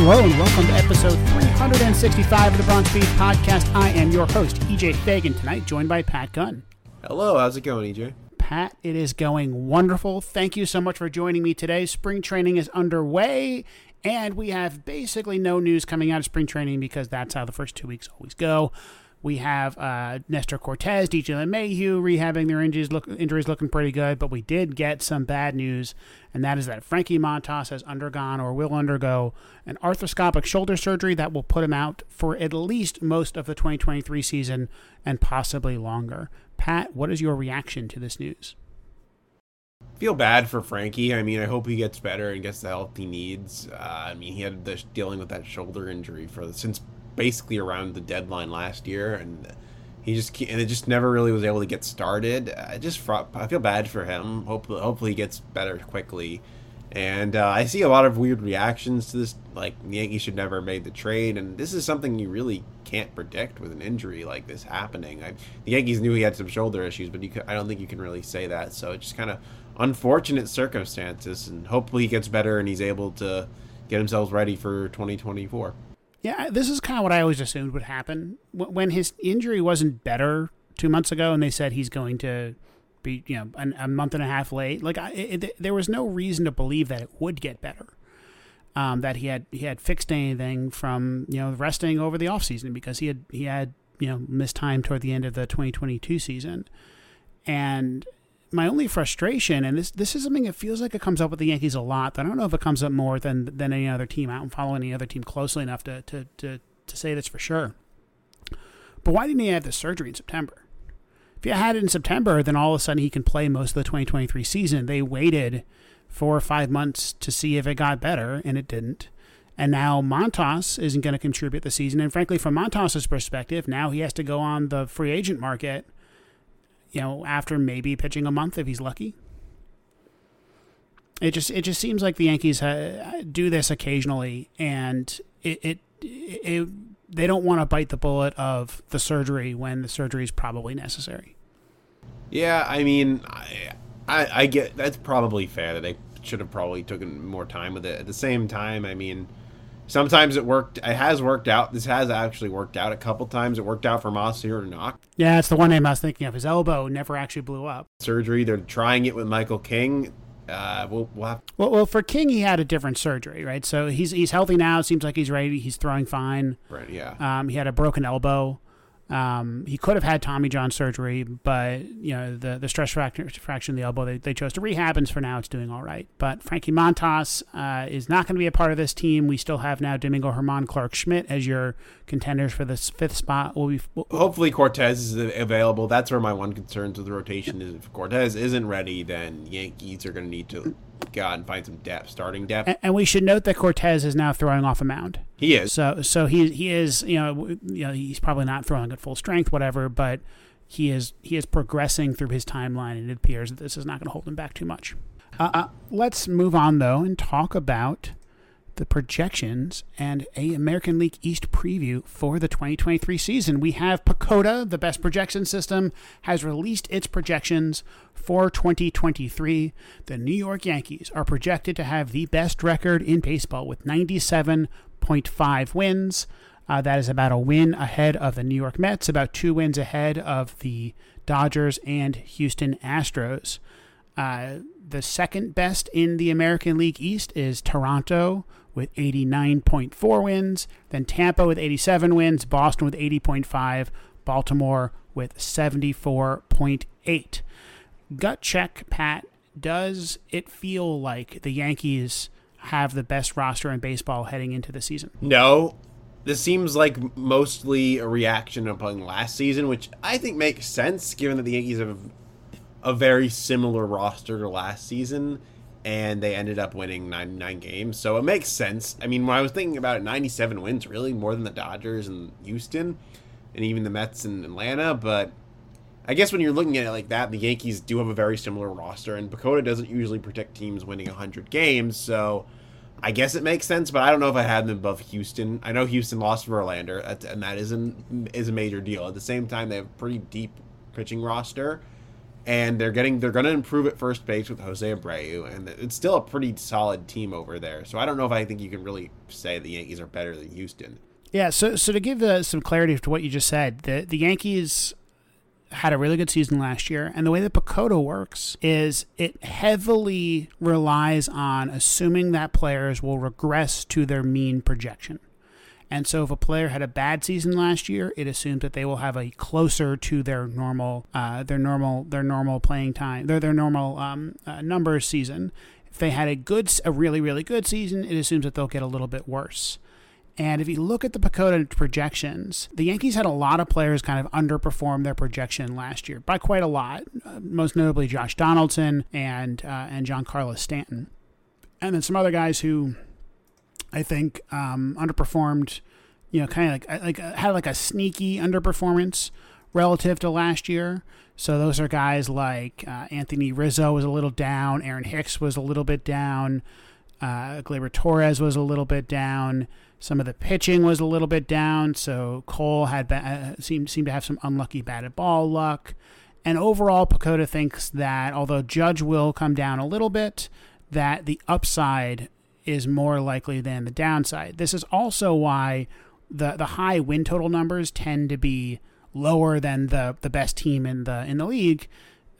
Hello and welcome to episode 365 of the Bronx Beat Podcast. I am your host, EJ Fagan, tonight joined by Pat Gunn. Hello, how's it going, EJ? Pat, it is going wonderful. Thank you so much for joining me today. Spring training is underway, and we have basically no news coming out of spring training because that's how the first two weeks always go. We have uh, Nestor Cortes, DJ LeMahieu rehabbing their injuries, look, injuries looking pretty good, but we did get some bad news, and that is that Frankie Montas has undergone or will undergo an arthroscopic shoulder surgery that will put him out for at least most of the 2023 season and possibly longer. Pat, what is your reaction to this news? Feel bad for Frankie. I mean, I hope he gets better and gets the help he needs. Uh, I mean, he had this, dealing with that shoulder injury for since basically around the deadline last year, and he just and it just never really was able to get started. I just I feel bad for him. Hopefully, hopefully he gets better quickly. And uh, I see a lot of weird reactions to this. Like the Yankees should never have made the trade, and this is something you really can't predict with an injury like this happening. I, the Yankees knew he had some shoulder issues, but could, I don't think you can really say that. So it's just kind of unfortunate circumstances, and hopefully he gets better and he's able to get himself ready for 2024. Yeah, this is kind of what I always assumed would happen. When his injury wasn't better two months ago, and they said he's going to be, you know, an, a month and a half late. Like, I, it, there was no reason to believe that it would get better. Um, that he had he had fixed anything from you know resting over the offseason because he had he had you know missed time toward the end of the 2022 season, and my only frustration, and this this is something that feels like it comes up with the Yankees a lot. I don't know if it comes up more than than any other team. I don't follow any other team closely enough to to to, to say this for sure. But why didn't he have the surgery in September? If he had it in September, then all of a sudden he can play most of the 2023 season. They waited four or five months to see if it got better, and it didn't. And now Montas isn't going to contribute the season. And frankly, from Montas's perspective, now he has to go on the free agent market you know, after maybe pitching a month if he's lucky. It just it just seems like the Yankees uh, do this occasionally, and it, it, it they don't want to bite the bullet of the surgery when the surgery is probably necessary. Yeah, I mean, I, I, I get that's probably fair that they should have probably taken more time with it. At the same time, I mean, Sometimes it worked. It has worked out. This has actually worked out a couple times. It worked out for Masahiro Knock. Yeah, it's the one name I was thinking of. His elbow never actually blew up. Surgery. They're trying it with Michael King. Uh, we'll, we'll, have... well, well, for King, he had a different surgery, right? So he's he's healthy now. Seems like he's ready. He's throwing fine. Right. Yeah. Um, he had a broken elbow. Um, he could have had Tommy John surgery, but you know the the stress fracture, fraction of the elbow they, they chose to rehab, and for now it's doing all right. But Frankie Montas uh, is not going to be a part of this team. We still have now Domingo Germán, Clarke Schmidt as your contenders for this fifth spot. We'll be, we'll, Hopefully Cortes is available. That's where my one concern to the rotation is. If Cortes isn't ready, then Yankees are going to need to go out and find some depth, starting depth. And, and we should note that Cortes is now throwing off a mound. He is. So so he he is you know you know he's probably not throwing at full strength whatever, but he is he is progressing through his timeline, and it appears that this is not going to hold him back too much. Uh, uh, let's move on though and talk about the projections and a American League East preview for the 2023 season. We have PECOTA, the best projection system, has released its projections for 2023. The New York Yankees are projected to have the best record in baseball with 97.5 wins. Uh, that is about a win ahead of the New York Mets, about two wins ahead of the Dodgers and Houston Astros. Uh, the second best in the American League East is Toronto with 89.4 wins, then Tampa with 87 wins, Boston with 80.5, Baltimore with 74.8. Gut check, Pat. Does it feel like the Yankees have the best roster in baseball heading into the season? No. This seems like mostly a reaction upon last season, which I think makes sense given that the Yankees have a very similar roster to last season and they ended up winning 99 games. So it makes sense. I mean, when I was thinking about it, 97 wins really more than the Dodgers and Houston and even the Mets and Atlanta, but I guess when you're looking at it like that, the Yankees do have a very similar roster and PECOTA doesn't usually protect teams winning 100 games, so I guess it makes sense, but I don't know if I had them above Houston. I know Houston lost Verlander, and that is, an, is a major deal. At the same time, they have a pretty deep pitching roster and they're getting they're going to improve at first base with Jose Abreu, and it's still a pretty solid team over there. So I don't know if I think you can really say the Yankees are better than Houston. Yeah. So so to give uh, some clarity to what you just said, the the Yankees had a really good season last year, and the way that PECOTA works is it heavily relies on assuming that players will regress to their mean projection. And so, if a player had a bad season last year, it assumes that they will have a closer to their normal, uh, their normal, their normal playing time, their their normal um, uh, numbers season. If they had a good, a really really good season, it assumes that they'll get a little bit worse. And if you look at the PECOTA projections, the Yankees had a lot of players kind of underperform their projection last year by quite a lot. Uh, most notably, Josh Donaldson and uh, and Giancarlo Stanton, and then some other guys who I think um, underperformed. You know, kind of like like uh, had like a sneaky underperformance relative to last year. So those are guys like uh, Anthony Rizzo was a little down, Aaron Hicks was a little bit down, uh, Torres was a little bit down. Some of the pitching was a little bit down. So Cole had uh, seemed seemed to have some unlucky batted ball luck. And overall, PECOTA thinks that although Judge will come down a little bit, that the upside is more likely than the downside. This is also why the the high win total numbers tend to be lower than the the best team in the in the league.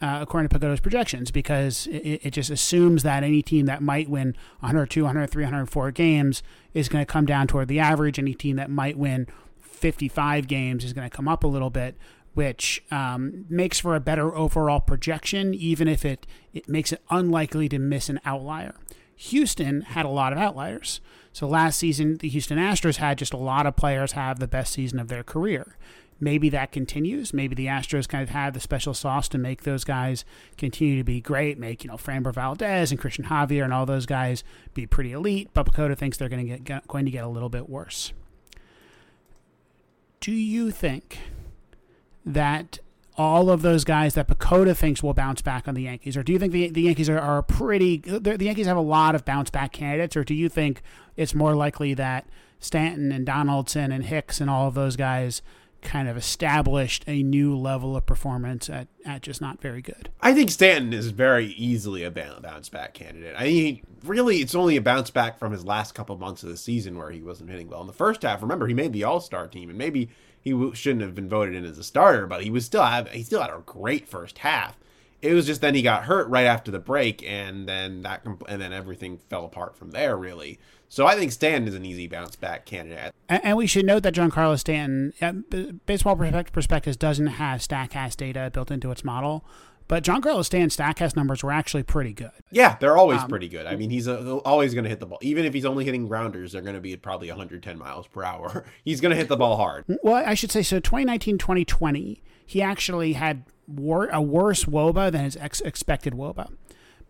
Uh, according to PECOTA's projections, because it, it, just assumes that any team that might win 102, 103, 104 games is going to come down toward the average. Any team that might win 55 games is going to come up a little bit, which um, makes for a better overall projection, even if it, it makes it unlikely to miss an outlier. Houston had a lot of outliers. So last season, the Houston Astros had just a lot of players have the best season of their career. Maybe that continues. Maybe the Astros kind of have the special sauce to make those guys continue to be great, make, you know, Framber Valdez and Cristian Javier and all those guys be pretty elite. But PECOTA thinks they're going to get going to get a little bit worse. Do you think that all of those guys that PECOTA thinks will bounce back on the Yankees? Or do you think the, the Yankees are, are pretty, the Yankees have a lot of bounce back candidates? Or do you think it's more likely that Stanton and Donaldson and Hicks and all of those guys kind of established a new level of performance at, at just not very good? I think Stanton is very easily a bounce back candidate. I mean, really, it's only a bounce back from his last couple months of the season where he wasn't hitting well. In the first half, remember, he made the All Star team, and maybe he shouldn't have been voted in as a starter, but he was still have he still had a great first half. It was just then he got hurt right after the break, and then that and then everything fell apart from there. Really, so I think Stanton is an easy bounce back candidate. And, and we should note that Giancarlo Stanton, uh, Baseball Prospectus doesn't have Statcast data built into its model, but Giancarlo Stanton's Statcast numbers were actually pretty good. Yeah, they're always um, pretty good. I mean, he's a, always going to hit the ball. Even if he's only hitting grounders, they're going to be at probably 110 miles per hour. he's going to hit the ball hard. Well, I should say so 2019 2020, he actually had wor- a worse WOBA than his ex- expected WOBA.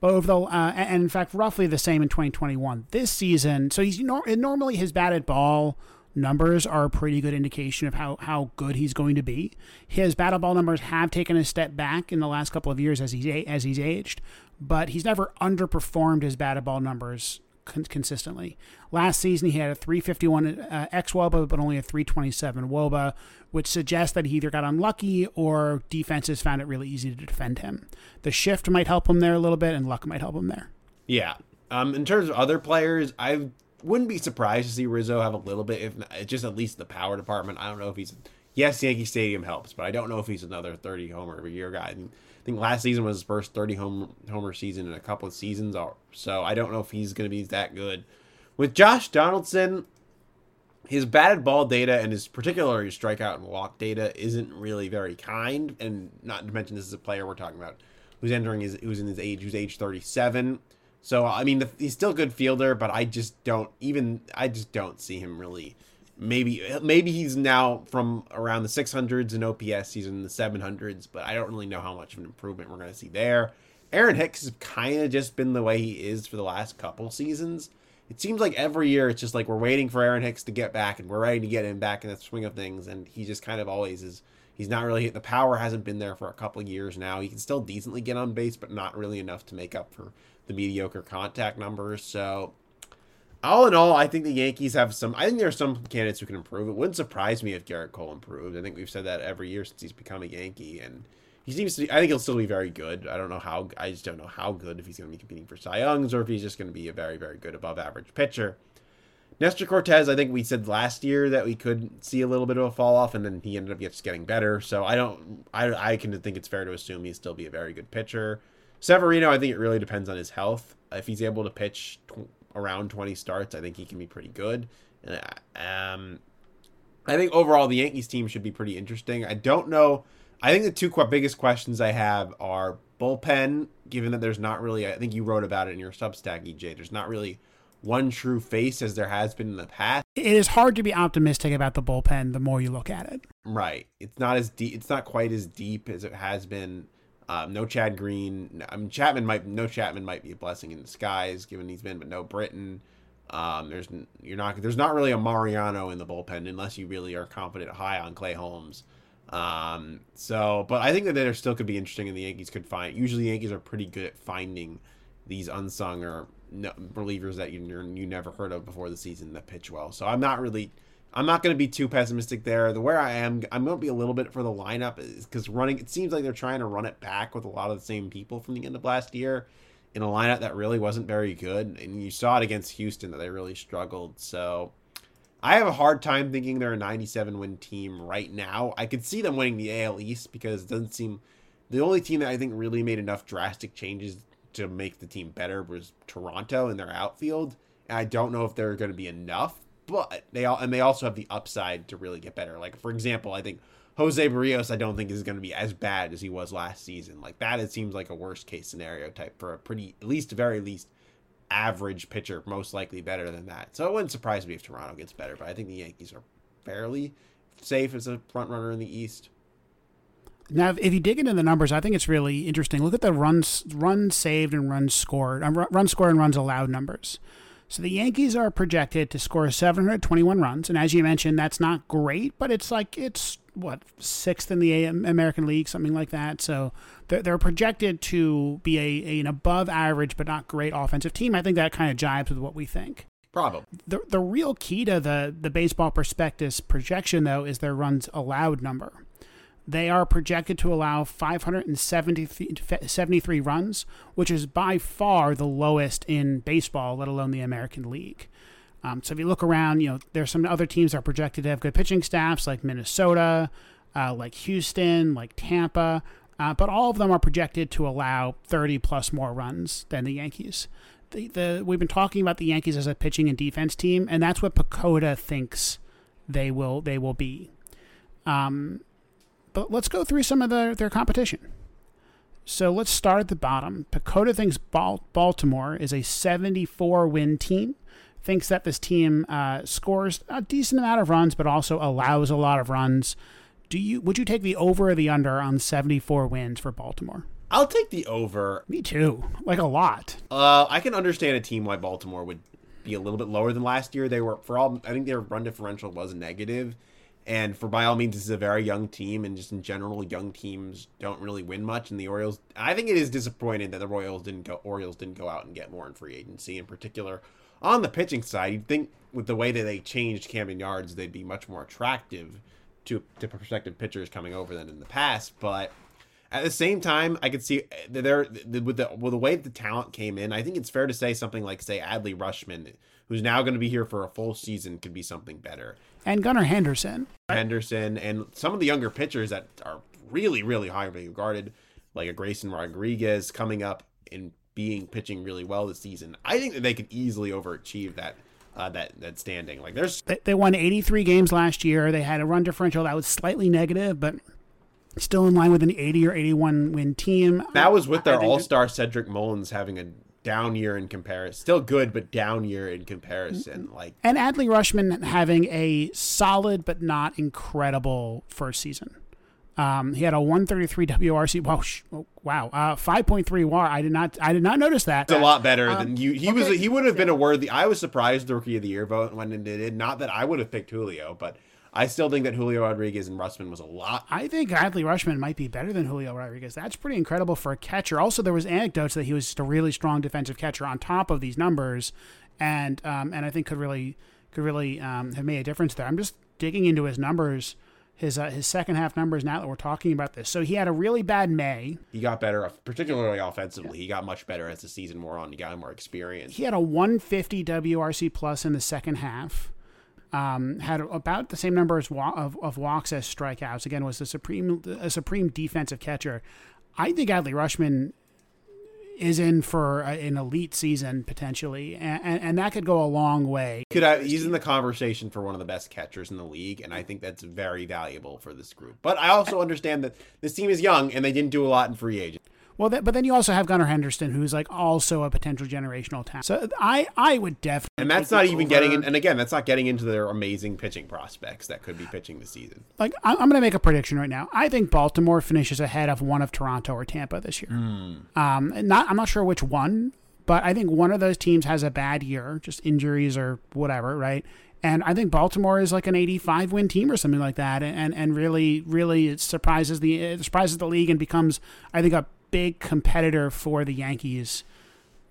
But over the, uh, and in fact, roughly the same in 2021. This season, so he's nor- normally his batted ball numbers are a pretty good indication of how, how good he's going to be. His batted ball numbers have taken a step back in the last couple of years as he's as he's aged, but he's never underperformed his batted ball numbers con- consistently. Last season he had a 351 uh, x woba, but only a 327 woba, which suggests that he either got unlucky or defenses found it really easy to defend him. The shift might help him there a little bit, and luck might help him there. Yeah. Um, in terms of other players, I've wouldn't be surprised to see Rizzo have a little bit, if not, just at least the power department. I don't know if he's yes, Yankee Stadium helps, but I don't know if he's another thirty homer every year guy. I think last season was his first thirty home homer season in a couple of seasons, uh, so I don't know if he's going to be that good. With Josh Donaldson, his batted ball data and his particularly strikeout and walk data isn't really very kind, and not to mention this is a player we're talking about who's entering his who's in his age who's age thirty seven. So I mean, the, he's still a good fielder, but I just don't even I just don't see him really. Maybe maybe he's now from around the 600s in OPS, he's in the 700s, but I don't really know how much of an improvement we're going to see there. Aaron Hicks has kind of just been the way he is for the last couple seasons. It seems like every year it's just like we're waiting for Aaron Hicks to get back and we're ready to get him back in the swing of things, and he just kind of always is. He's not really the power hasn't been there for a couple years now. He can still decently get on base, but not really enough to make up for the mediocre contact numbers. So, all in all, I think the Yankees have some. I think there are some candidates who can improve. It wouldn't surprise me if Gerrit Cole improved. I think we've said that every year since he's become a Yankee, and he seems to. I think he'll still be very good. I don't know how. I just don't know how good if he's going to be competing for Cy Youngs or if he's just going to be a very very good above average pitcher. Nestor Cortes, I think we said last year that we could see a little bit of a fall off, and then he ended up just getting better. So I don't. I I can think it's fair to assume he'll still be a very good pitcher. Severino, I think it really depends on his health. If he's able to pitch tw- around 20 starts, I think he can be pretty good. And um, I think overall the Yankees team should be pretty interesting. I don't know I think the two biggest questions I have are bullpen, given that there's not really, I think you wrote about it in your Substack, EJ. There's not really one true face as there has been in the past. It is hard to be optimistic about the bullpen the more you look at it. Right. It's not as deep. It's not quite as deep as it has been. Um, no Chad Green. I mean, Chapman might. No Chapman might be a blessing in disguise, given he's been, but no Britton. Um, there's you're not. There's not really a Mariano in the bullpen unless you really are confident high on Clay Holmes. Um, so, but I think that there still could be interesting, and the Yankees could find. Usually, Yankees are pretty good at finding these unsung or no, relievers that you you never heard of before the season that pitch well. So I'm not really, I'm not going to be too pessimistic there. The where I am, I'm going to be a little bit for the lineup is because running. It seems like they're trying to run it back with a lot of the same people from the end of last year in a lineup that really wasn't very good, and you saw it against Houston that they really struggled. So I have a hard time thinking they're a 97 win team right now. I could see them winning the AL East because it doesn't seem the only team that I think really made enough drastic changes to make the team better was Toronto in their outfield. And I don't know if they're going to be enough, but they all and they also have the upside to really get better. Like for example, I think Jose Berrios I don't think is going to be as bad as he was last season. Like that it seems like a worst case scenario type for a pretty at least very least average pitcher, most likely better than that. So it wouldn't surprise me if Toronto gets better, but I think the Yankees are fairly safe as a front runner in the East. Now, if you dig into the numbers, I think it's really interesting. Look at the runs, runs saved and runs scored, um, runs scored and runs allowed numbers. So the Yankees are projected to score 721 runs, and as you mentioned, that's not great, but it's like it's what sixth in the American League, something like that. So they're, they're projected to be a, a, an above average but not great offensive team. I think that kind of jibes with what we think. Problem. The the real key to the the baseball prospectus projection though is their runs allowed number. They are projected to allow 573 runs, which is by far the lowest in baseball, let alone the American League. Um, so if you look around, you know there's some other teams that are projected to have good pitching staffs, like Minnesota, uh, like Houston, like Tampa, uh, but all of them are projected to allow 30 plus more runs than the Yankees. The, the we've been talking about the Yankees as a pitching and defense team, and that's what PECOTA thinks they will they will be. Um, but let's go through some of the, their competition. So let's start at the bottom. PECOTA thinks Baltimore is a 74 win team thinks that this team uh, scores a decent amount of runs, but also allows a lot of runs. Do you would you take the over or the under on 74 wins for Baltimore? I'll take the over. Me too, like a lot. Uh, I can understand a team like Baltimore would be a little bit lower than last year. They were for all. I think their run differential was negative, and for by all means, this is a very young team, and just in general, young teams don't really win much. And the Orioles, I think it is disappointing that the Royals didn't go. Orioles didn't go out and get more in free agency, in particular on the pitching side, you'd think with the way that they changed Camden Yards, they'd be much more attractive to to prospective pitchers coming over than in the past. But at the same time, I could see there with the with the way the talent came in. I think it's fair to say something like say Adley Rutschman, who's now going to be here for a full season, could be something better. And Gunnar Henderson, Henderson, and some of the younger pitchers that are really really highly regarded, like a Grayson Rodriguez coming up and being pitching really well this season, I think that they could easily overachieve that uh, that that standing. Like there's they, they won 83 games last year. They had a run differential that was slightly negative, but still in line with an 80 or 81 win team. That was with their All Star Cedric Mullins having a down year in comparison. Still good, but down year in comparison. Mm-hmm. Like and Adley Rutschman having a solid but not incredible first season. Um, he had a 133 WRC. Wow, sh- oh, wow, uh, 5.3 WAR. I did not, I did not notice that. It's a lot better um, than you. He okay. was, he would have been a worthy. I was surprised the rookie of the year vote went when it did. Not that I would have picked Julio, but I still think that Julio Rodriguez and Rutschman was a lot. I think Adley Rutschman might be better than Julio Rodriguez. That's pretty incredible for a catcher. Also, there was anecdotes that he was just a really strong defensive catcher on top of these numbers, and um, and I think could really could really um, have made a difference there. I'm just digging into his numbers his uh, his second half numbers now that we're talking about this. So he had a really bad May. He got better, particularly offensively. He got much better as the season wore on. He got more experience. He had a 150 WRC plus in the second half. Um, had about the same number as wa- of, of walks as strikeouts. Again, was a supreme a supreme defensive catcher. I think Adley Rutschman is in for a, an elite season potentially, and, and, and, that could go a long way. Could have, he's in the conversation for one of the best catchers in the league, and I think that's very valuable for this group. But I also understand that this team is young and they didn't do a lot in free agent. Well, but then you also have Gunnar Henderson, who's like also a potential generational talent. So I, I would definitely. And that's not even over. getting in. And again, that's not getting into their amazing pitching prospects that could be pitching this season. Like I'm going to make a prediction right now. I think Baltimore finishes ahead of one of Toronto or Tampa this year. Mm. Um, not I'm not sure which one, but I think one of those teams has a bad year, just injuries or whatever, right? And I think Baltimore is like an 85 win team or something like that, and and really really it surprises the surprises the league and becomes I think a big competitor for the Yankees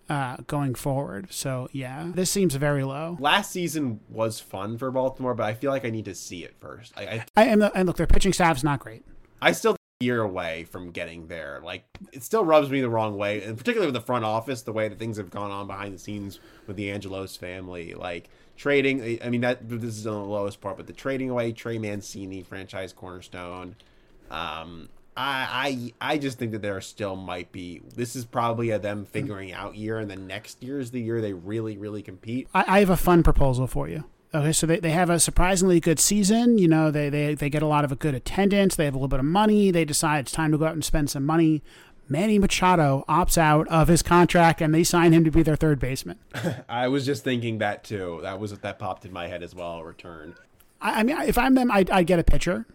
uh, going forward. So yeah, this seems very low. Last season was fun for Baltimore, but I feel like I need to see it first. I, I, I and, and look, their pitching staff is not great. I still year away from getting there. Like it still rubs me the wrong way, and particularly with the front office, the way that things have gone on behind the scenes with the Angelos family, like trading. I mean that this is on the lowest part, but the trading away Trey Mancini, franchise cornerstone. Um, I, I I just think that there still might be. This is probably a them figuring out year, and the next year is the year they really really compete. I, I have a fun proposal for you. Okay, so they, they have a surprisingly good season. You know, they, they they get a lot of a good attendance. They have a little bit of money. They decide it's time to go out and spend some money. Manny Machado opts out of his contract, and they sign him to be their third baseman. I was just thinking that too. That was that popped in my head as well. Return. I, I mean, if I'm them, I'd, I'd get a pitcher.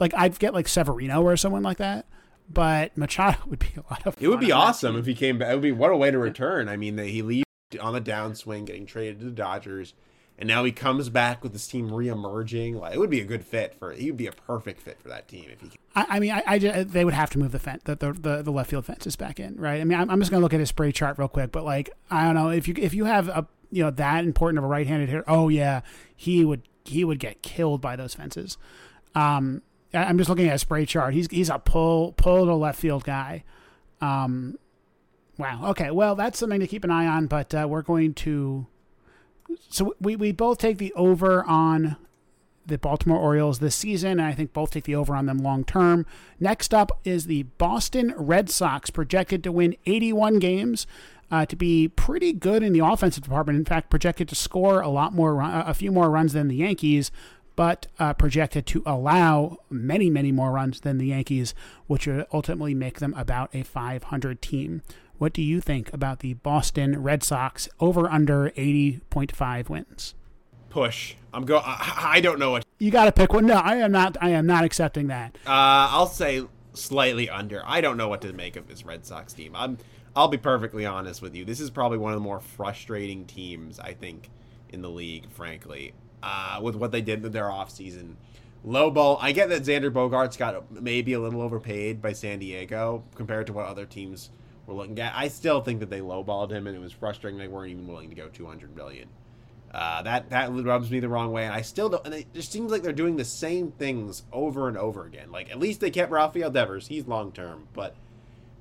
Like I'd get like Severino or someone like that. But Machado would be a lot of. It would be awesome if he came back. It would be what a way to return. I mean, that he leaves on the downswing, getting traded to the Dodgers, and now he comes back with this team re-emerging. Like it would be a good fit for. He would be a perfect fit for that team if he. I, I, mean, I, I just, they would have to move the fence, the, the, the, the left field fences back in, right? I mean, I'm, I'm just gonna look at his spray chart real quick, but like, I don't know if you if you have a you know that important of a right-handed hitter, oh yeah, he would he would get killed by those fences. Um, I'm just looking at a spray chart. He's he's a pull pull to left field guy. Um, wow. Okay. Well, that's something to keep an eye on. But uh, we're going to. So we we both take the over on the Baltimore Orioles this season, and I think both take the over on them long term. Next up is the Boston Red Sox, projected to win 81 games. Uh, to be pretty good in the offensive department. In fact, projected to score a lot more, a few more runs than the Yankees but uh, projected to allow many, many more runs than the Yankees, which would ultimately make them about a 500 team. What do you think about the Boston Red Sox over under 80.5 wins? Push. I'm go. I, don't know what. You got to pick one. No, I am not. I am not accepting that. Uh, I'll say slightly under. I don't know what to make of this Red Sox team. I'm. I'll be perfectly honest with you. This is probably one of the more frustrating teams I think in the league. Frankly, uh, with what they did with their offseason. Ball. I get that Xander Bogaerts got maybe a little overpaid by San Diego compared to what other teams were looking at. I still think that they lowballed him, and it was frustrating they weren't even willing to go 200 million. Uh, that that rubs me the wrong way, and I still don't. And it just seems like they're doing the same things over and over again. Like at least they kept Rafael Devers; he's long term, but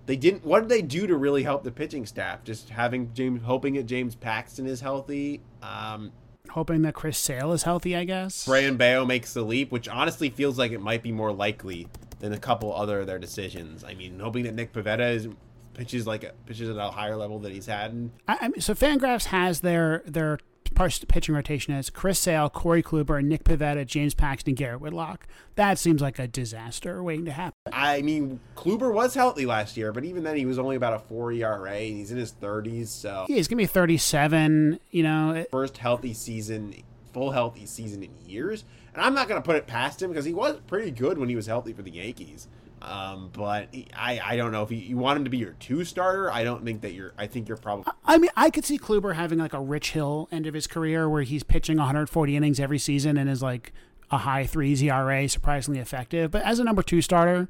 they didn't. What did they do to really help the pitching staff? Just having James, hoping that James Paxton is healthy. Um, hoping that Chris Sale is healthy, I guess. Brayan Bello makes the leap, which honestly feels like it might be more likely than a couple other of their decisions. I mean, hoping that Nick Pivetta is pitches like pitches at a higher level that he's had. I, I mean, so Fangraphs has their their pitching rotation as Chris Sale, Corey Kluber, Nick Pivetta, James Paxton, Garrett Whitlock. That seems like a disaster waiting to happen. I mean, Kluber was healthy last year, but even then he was only about a four ERA. And he's in his 30s, so yeah, he's gonna be 37. You know, first healthy season, full healthy season in years. And I'm not gonna put it past him because he was pretty good when he was healthy for the Yankees. Um, but I, I don't know if you, you want him to be your two starter. I don't think that you're. I think you're probably. I mean, I could see Kluber having like a Rich Hill end of his career where he's pitching 140 innings every season and is like a high threes ERA, surprisingly effective. But as a number two starter,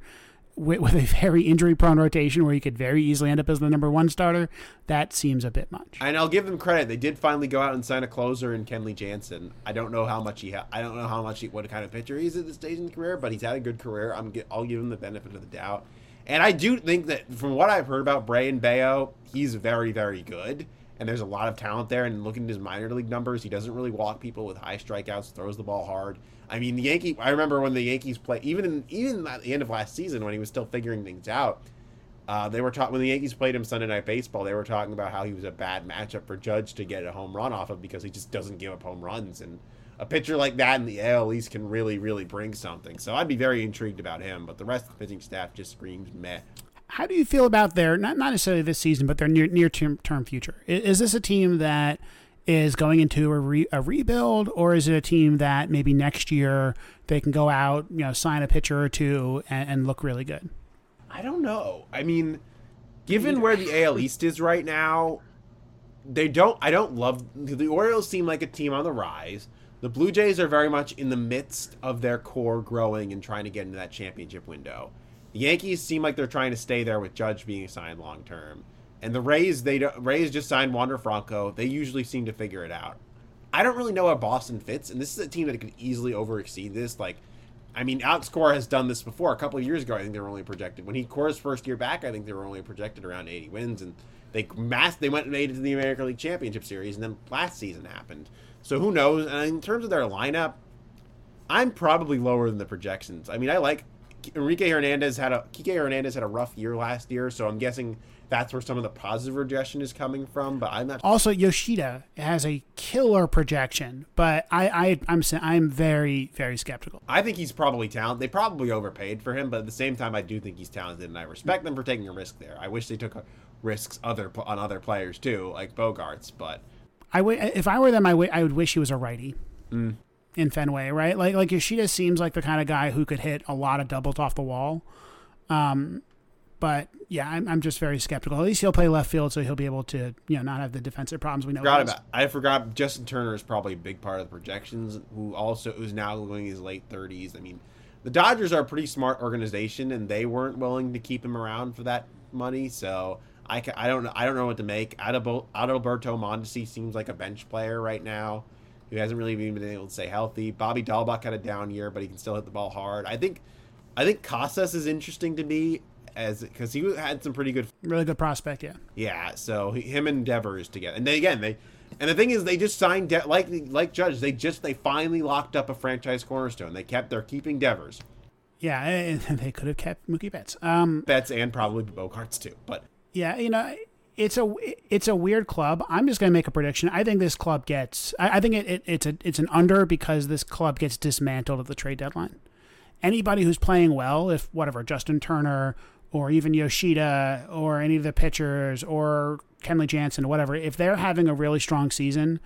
with, with a very injury prone rotation where he could very easily end up as the number one starter, that seems a bit much. And I'll give them credit; they did finally go out and sign a closer in Kenley Jansen. I don't know how much he, ha- I don't know how much he, what kind of pitcher he is at this stage in the career, but he's had a good career. I'm, I'll give him the benefit of the doubt. And I do think that from what I've heard about Brayan Bello, he's very, very good. And there's a lot of talent there. And looking at his minor league numbers, he doesn't really walk people with high strikeouts, throws the ball hard. I mean, the Yankee. I remember when the Yankees play, even in, even at the end of last season when he was still figuring things out. Uh, they were talking when the Yankees played him Sunday Night Baseball. They were talking about how he was a bad matchup for Judge to get a home run off of because he just doesn't give up home runs. And a pitcher like that in the AL East can really, really bring something. So I'd be very intrigued about him. But the rest of the pitching staff just screams meh. How do you feel about their not not necessarily this season, but their near near term term future? Is, is this a team that is going into a, re, a rebuild, or is it a team that maybe next year they can go out, you know, sign a pitcher or two and, and look really good? I don't know. I mean, given where the AL East is right now, they don't. I don't love the Orioles. Seem like a team on the rise. The Blue Jays are very much in the midst of their core growing and trying to get into that championship window. The Yankees seem like they're trying to stay there with Judge being signed long term, and the Rays they Rays just signed Wander Franco. They usually seem to figure it out. I don't really know how Boston fits, and this is a team that could easily overexceed this. Like, I mean, Outscore has done this before. A couple of years ago, I think they were only projected when he Cora's first year back. I think they were only projected around 80 wins, and they massed. They went and made it to the American League Championship Series, and then last season happened. So who knows? And in terms of their lineup, I'm probably lower than the projections. I mean, I like Enrique Hernandez had a Kike Hernandez had a rough year last year, so I'm guessing that's where some of the positive projection is coming from. But I'm not. Also, Yoshida has a killer projection, but I, I I'm I'm very very skeptical. I think he's probably talented. They probably overpaid for him, but at the same time, I do think he's talented, and I respect them for taking a risk there. I wish they took risks other on other players too, like Bogaerts, but. I would, if I were them, I would wish he was a righty. Mm in Fenway, right? Like like Yoshida seems like the kind of guy who could hit a lot of doubles off the wall. Um, but yeah, I'm, I'm just very skeptical. At least he'll play left field, so he'll be able to you know not have the defensive problems we know. Forgot about. I forgot. Justin Turner is probably a big part of the projections. Who also who's now going his late 30s. I mean, the Dodgers are a pretty smart organization, and they weren't willing to keep him around for that money. So I, can, I don't I don't know what to make. Adalberto Mondesi seems like a bench player right now who hasn't really even been able to stay healthy. Bobby Dalbec had a down year, but he can still hit the ball hard. I think, I think Casas is interesting to me as because he had some pretty good, really good prospect. Yeah, yeah. So him and Devers together, and they again they, and the thing is they just signed De- like like Judge. They just they finally locked up a franchise cornerstone. They kept they're keeping Devers. Yeah, and they could have kept Mookie Betts. Um, Betts and probably Bogaerts too, but yeah, you know it's a it's a weird club. I'm just going to make a prediction. I think this club gets. I, I think it, it, it's a it's an under because this club gets dismantled at the trade deadline. Anybody who's playing well, if whatever Justin Turner or even Yoshida or any of the pitchers or Kenley Jansen or whatever, if they're having a really strong season,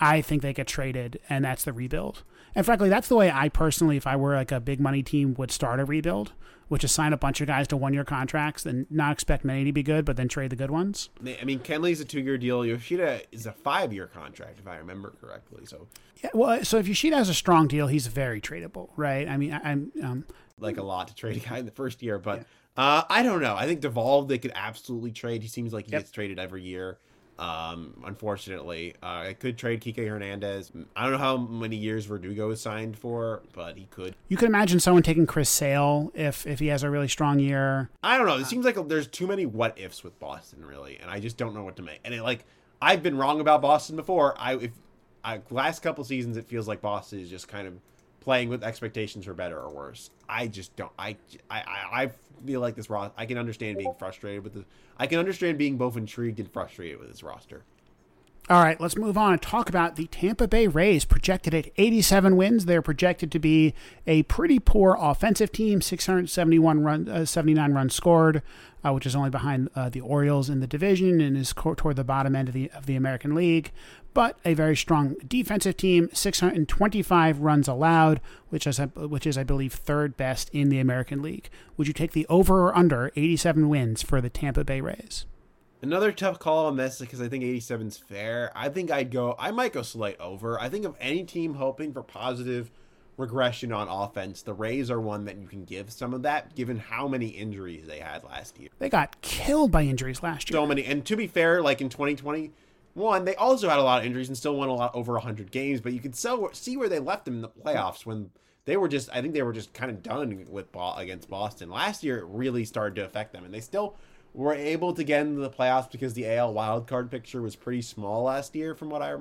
I think they get traded, and that's the rebuild. And frankly, that's the way I personally, if I were like a big money team, would start a rebuild which is sign a bunch of guys to one year contracts and not expect many to be good, but then trade the good ones. I mean, Kenley's a two year deal. Yoshida is a five year contract, if I remember correctly. So yeah, well, so if Yoshida has a strong deal, he's very tradable, right? I mean, I, am um, like a lot to trade a guy in the first year, but yeah. Uh, I don't know. I think Duvall they could absolutely trade. He seems like he yep. gets traded every year. Um, unfortunately, uh, I could trade Kike Hernandez. I don't know how many years Verdugo is signed for, but he could. You could imagine someone taking Chris Sale if if he has a really strong year. I don't know. It seems like there's too many what ifs with Boston, really, and I just don't know what to make. And it, like I've been wrong about Boston before. I if I, last couple seasons, it feels like Boston is just kind of playing with expectations for better or worse. I just don't. I I I feel like this roster. I can understand being frustrated with the. I can understand being both intrigued and frustrated with this roster. All right, let's move on and talk about the Tampa Bay Rays. Projected at 87 wins, they're projected to be a pretty poor offensive team. 671 run, uh, 79 runs scored, uh, which is only behind uh, the Orioles in the division and is toward the bottom end of the of the American League. But a very strong defensive team. 625 runs allowed, which is which is I believe third best in the American League. Would you take the over or under 87 wins for the Tampa Bay Rays? Another tough call on this because I think 87 is fair. I think I'd go. I might go slight over. I think of any team hoping for positive regression on offense, the Rays are one that you can give some of that, given how many injuries they had last year. They got killed by injuries last year. So many, and to be fair, like in 2021, they also had a lot of injuries and still won a lot over 100 games. But you could see where they left them in the playoffs when they were just, I think they were just kind of done with against Boston last year. It really started to affect them, and they still were able to get into the playoffs because the AL wildcard picture was pretty small last year, from what I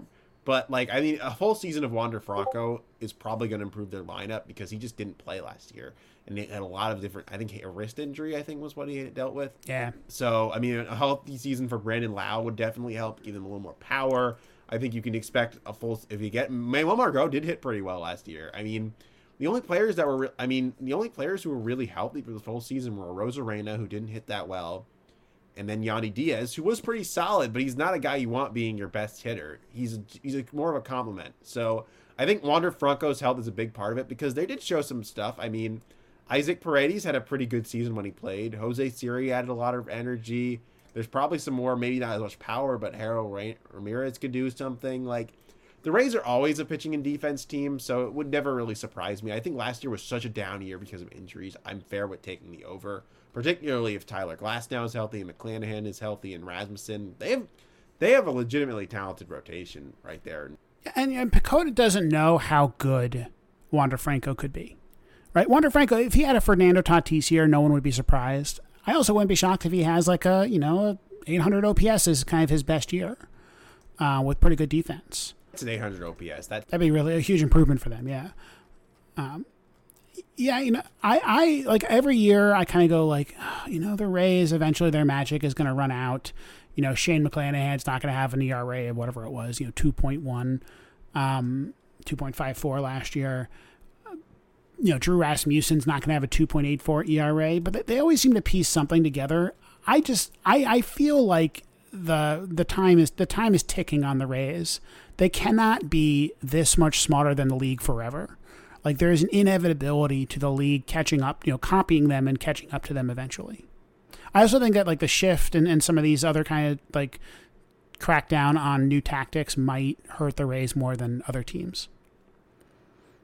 but like, I mean, a whole season of Wander Franco is probably going to improve their lineup because he just didn't play last year, and they had a lot of different. I think a wrist injury, I think, was what he dealt with. Yeah. So I mean, a healthy season for Brandon Lowe would definitely help, give them a little more power. I think you can expect a full if you get Manuel Margot did hit pretty well last year. I mean, the only players that were, I mean, the only players who were really healthy for the full season were Arozarena, who didn't hit that well, and then Yandy Diaz, who was pretty solid, but he's not a guy you want being your best hitter. He's he's a, more of a complement. So I think Wander Franco's health is a big part of it because they did show some stuff. I mean, Isaac Paredes had a pretty good season when he played. Jose Siri added a lot of energy. There's probably some more, maybe not as much power, but Harold Ramirez could do something. Like the Rays are always a pitching and defense team, so it would never really surprise me. I think last year was such a down year because of injuries. I'm fair with taking the over particularly if Tyler Glasnow is healthy and McClanahan is healthy and Rasmussen. They have they have a legitimately talented rotation right there. And, and PECOTA doesn't know how good Wander Franco could be. Right? Wander Franco, if he had a Fernando Tatis year, no one would be surprised. I also wouldn't be shocked if he has like a, you know, 800 OPS is kind of his best year uh, with pretty good defense. It's an 800 OPS. That, That'd be really a huge improvement for them, yeah. Um, yeah, you know, I, I like every year I kind of go like, you know, the Rays eventually their magic is going to run out. You know, Shane McClanahan's not going to have an ERA of whatever it was, you know, 2.1, um, 2.54 last year. You know, Drew Rasmussen's not going to have a 2.84 ERA, but they, always seem to piece something together. I just, I, I feel like the the time is the time is ticking on the Rays. They cannot be this much smarter than the league forever. Like there is an inevitability to the league catching up, you know, copying them and catching up to them eventually. I also think that like the shift and, and some of these other kind of like crackdown on new tactics might hurt the Rays more than other teams.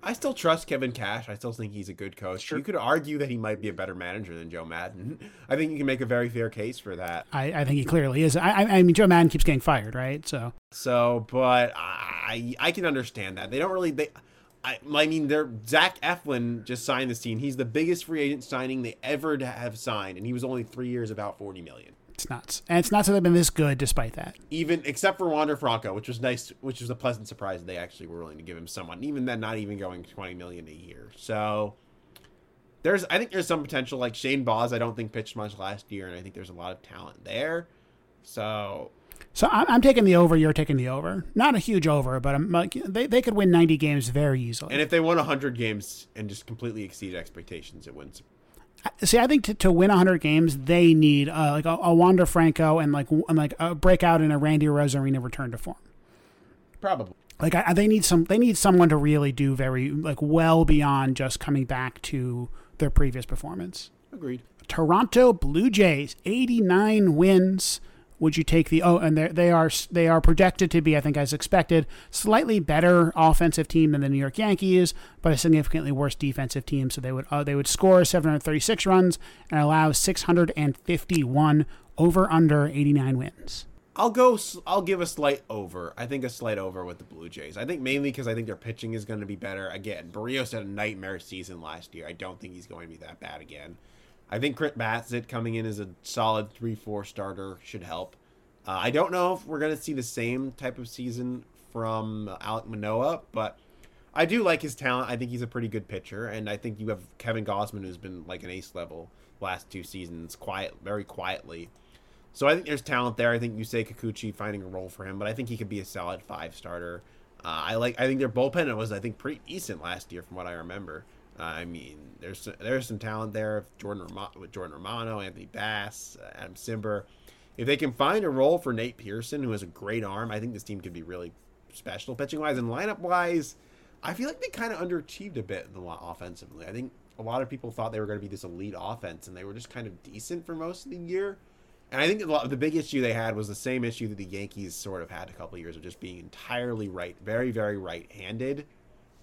I still trust Kevin Cash. I still think he's a good coach. Sure. You could argue that he might be a better manager than Joe Maddon. I think you can make a very fair case for that. I, I think he clearly is. I, I mean, Joe Maddon keeps getting fired, right? So, so, but I, I can understand that they don't really. They, I, I mean, they're Zach Eflin just signed this team. He's the biggest free agent signing they ever have signed, and he was only three years, about forty million. It's nuts, and it's nuts that they've been this good despite that. Even except for Wander Franco, which was nice, which was a pleasant surprise. They actually were willing to give him someone, even then, not even going twenty million a year. So there's, I think there's some potential. Like Shane Baz, I don't think pitched much last year, and I think there's a lot of talent there. So so I'm, I'm, taking the over. You're taking the over. Not a huge over, but I'm like they, they could win 90 games very easily. And if they won 100 games and just completely exceed expectations, it wins. See, I think to, to win 100 games, they need uh, like a, a Wander Franco and like and like a breakout in a Randy Arozarena return to form. Probably. Like I, they need some. They need someone to really do very like well beyond just coming back to their previous performance. Agreed. Toronto Blue Jays, 89 wins would you take the oh and they are they are projected to be I think as expected slightly better offensive team than the New York Yankees but a significantly worse defensive team so they would uh, they would score 736 runs and allow 651 over under 89 wins. I'll go I'll give a slight over. I think a slight over with the Blue Jays. I think mainly cuz I think their pitching is going to be better. Again, Berrios had a nightmare season last year. I don't think he's going to be that bad again. I think Chris Bassitt coming in as a solid 3 4 starter should help. Uh, I don't know if we're going to see the same type of season from Alek Manoah, but I do like his talent. I think he's a pretty good pitcher, and I think you have Kevin Gausman, who's been like an ace level last two seasons, quiet, very quietly. So I think there's talent there. I think Yusei Kikuchi finding a role for him, but I think he could be a solid five starter. Uh, I like. I think their bullpen was, I think, pretty decent last year, from what I remember. I mean, there's there's some talent there. Jordan with Jordan Romano, Anthony Bass, uh, Adam Cimber. If they can find a role for Nate Pearson, who has a great arm, I think this team could be really special pitching wise and lineup wise. I feel like they kind of underachieved a bit offensively. I think a lot of people thought they were going to be this elite offense, and they were just kind of decent for most of the year. And I think the big issue they had was the same issue that the Yankees sort of had a couple of years of just being entirely right, very, very right-handed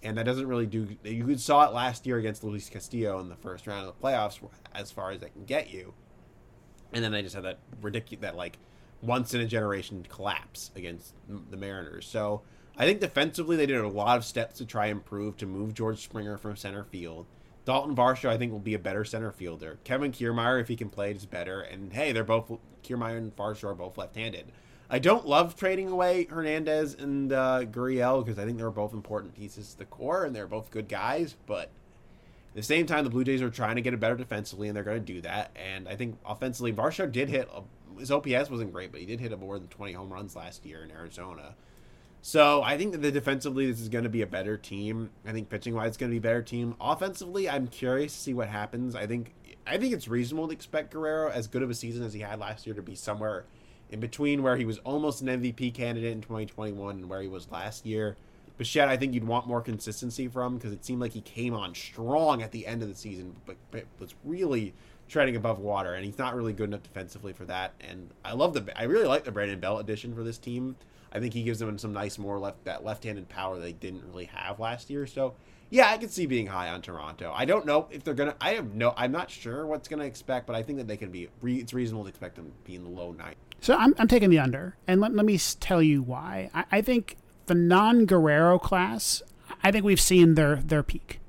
and that doesn't really do. You saw it last year against Luis Castillo in the first round of the playoffs, as far as that can get you. And then they just had that ridiculous, that like once in a generation collapse against the Mariners. So I think defensively they did a lot of steps to try and improve to move George Springer from center field. Dalton Varsho, I think, will be a better center fielder. Kevin Kiermaier, if he can play, is better. And hey, they're both Kiermaier and Varsho are both left-handed. I don't love trading away Hernandez and uh, because I think they're both important pieces to the core and they're both good guys. But at the same time, the Blue Jays are trying to get it better defensively and they're going to do that. And I think offensively, Varsho did hit a, his OPS wasn't great, but he did hit a more than 20 home runs last year in Arizona. So I think that the defensively this is going to be a better team. I think pitching wise it's going to be a better team. Offensively, I'm curious to see what happens. I think I think it's reasonable to expect Guerrero as good of a season as he had last year to be somewhere in between where he was almost an MVP candidate in 2021 and where he was last year. Bichette, I think you'd want more consistency from because it seemed like he came on strong at the end of the season, but, but was really treading above water, and he's not really good enough defensively for that. And I love the, I really like the Brandon Belt addition for this team. I think he gives them some nice more left that left-handed power they didn't really have last year. So yeah, I could see being high on Toronto. I don't know if they're gonna. I have no. I'm not sure what's gonna expect, but I think that they can be. It's reasonable to expect them to be in the low nine. So I'm, I'm taking the under, and let, let me tell you why. I, I think the non Guerrero class. I think we've seen their their peak.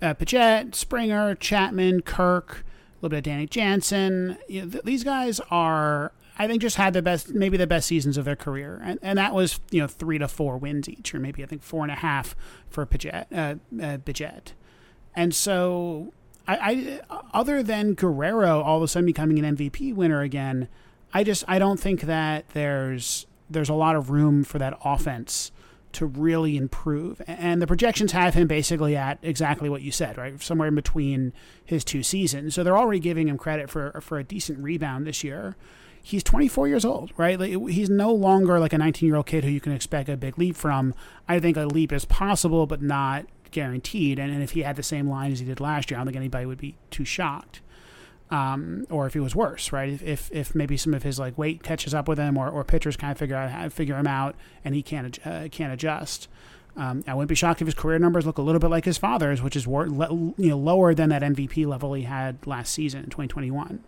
Uh, Paget, Springer, Chapman, Kirk, a little bit of Danny Jansen. You know, th- these guys are I think just had the best, maybe the best seasons of their career, and and that was you know three to four wins each, or maybe I think four and a half for Paget, uh, uh, Bichette. and so I, I other than Guerrero all of a sudden becoming an MVP winner again, I just I don't think that there's there's a lot of room for that offense to really improve. And the projections have him basically at exactly what you said, right? Somewhere in between his two seasons. So they're already giving him credit for for a decent rebound this year he's 24 years old, right? He's no longer like a 19 year old kid who you can expect a big leap from. I think a leap is possible, but not guaranteed. And, and if he had the same line as he did last year, I don't think anybody would be too shocked. Um, or if he was worse, right? If, if, if maybe some of his like weight catches up with him, or, or pitchers kind of figure out how, figure him out, and he can't uh, can't adjust. Um, I wouldn't be shocked if his career numbers look a little bit like his father's, which is you know lower than that MVP level he had last season in 2021.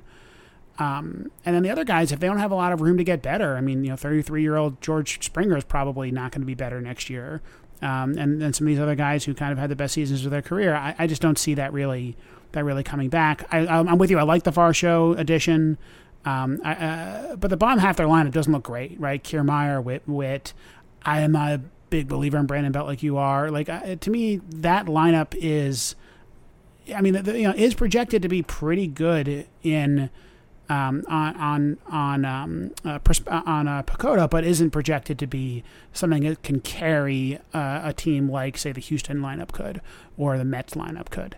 Um, and then the other guys, if they don't have a lot of room to get better, I mean, you know, 33 year old George Springer is probably not going to be better next year. Um, and then some of these other guys who kind of had the best seasons of their career, I, I just don't see that really that really coming back. I, am with you. I like the Varsho edition, um, I, uh, but the bottom half of their lineup doesn't look great, right? Kiermaier, Whit, Whit. I am a big believer in Brandon Belt, like you are. Like uh, to me, that lineup is, I mean, the, you know, is projected to be pretty good in um, on on on um, uh, pers- uh, on uh, PECOTA, but isn't projected to be something that can carry uh, a team like, say, the Houston lineup could or the Mets lineup could.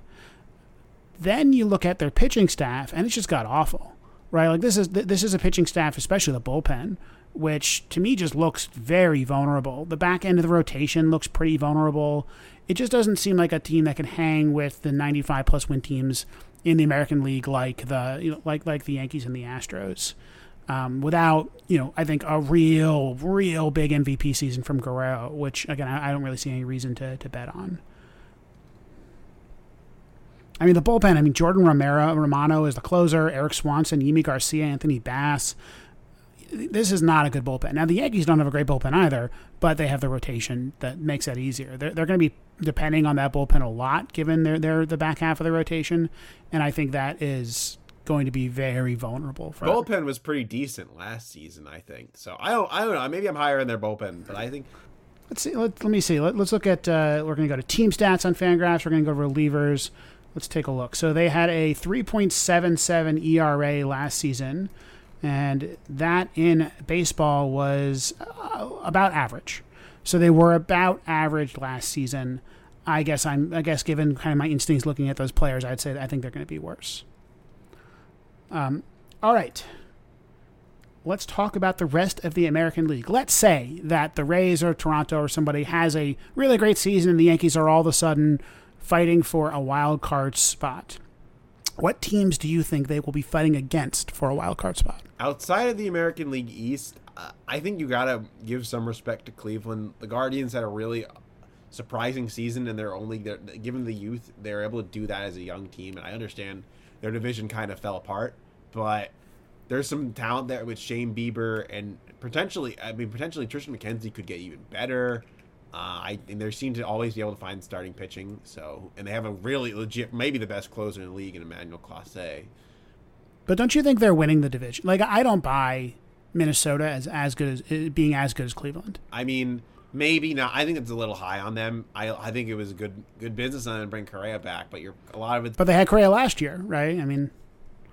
Then you look at their pitching staff, and it's just got awful, right? Like this is this is a pitching staff, especially the bullpen, which to me just looks very vulnerable. The back end of the rotation looks pretty vulnerable. It just doesn't seem like a team that can hang with the 95 plus win teams in the American League like the you know, like like the Yankees and the Astros. Um, without you know, I think a real, real big MVP season from Guerrero, which again I, I don't really see any reason to to bet on. I mean the bullpen. I mean Jordan Romero Romano is the closer. Erik Swanson, Yimi Garcia, Anthony Bass. This is not a good bullpen. Now the Yankees don't have a great bullpen either, but they have the rotation that makes that easier. They're, they're going to be depending on that bullpen a lot, given they're, they're the back half of the rotation, and I think that is going to be very vulnerable. For bullpen was pretty decent last season, I think. So I don't I don't know. Maybe I'm higher in their bullpen, but I think. Let's see. Let, let me see. Let, us look at. Uh, we're going to go to team stats on Fangraphs. We're going to go to relievers. Let's take a look. So they had a 3.77 ERA last season, and that in baseball was uh, about average. So they were about average last season. I guess I'm. I guess given kind of my instincts looking at those players, I'd say I think they're going to be worse. Um, all right. Let's talk about the rest of the American League. Let's say that the Rays or Toronto or somebody has a really great season, and the Yankees are all of a sudden fighting for a wild card spot. What teams do you think they will be fighting against for a wild card spot? Outside of the American League East, uh, I think you got to give some respect to Cleveland. The Guardians had a really surprising season, and they're only they're, given the youth, they're able to do that as a young team. And I understand their division kind of fell apart, but there's some talent there with Shane Bieber and potentially, I mean, potentially Triston McKenzie could get even better. Uh, I and they seem to always be able to find starting pitching. So, and they have a really legit, maybe the best closer in the league in Emmanuel Clase. But don't you think they're winning the division? Like I don't buy Minnesota as as good as uh, being as good as Cleveland. I mean, maybe not. I think it's a little high on them. I I think it was a good good business on them to bring Correa back, but you're a lot of it. But they had Correa last year, right? I mean,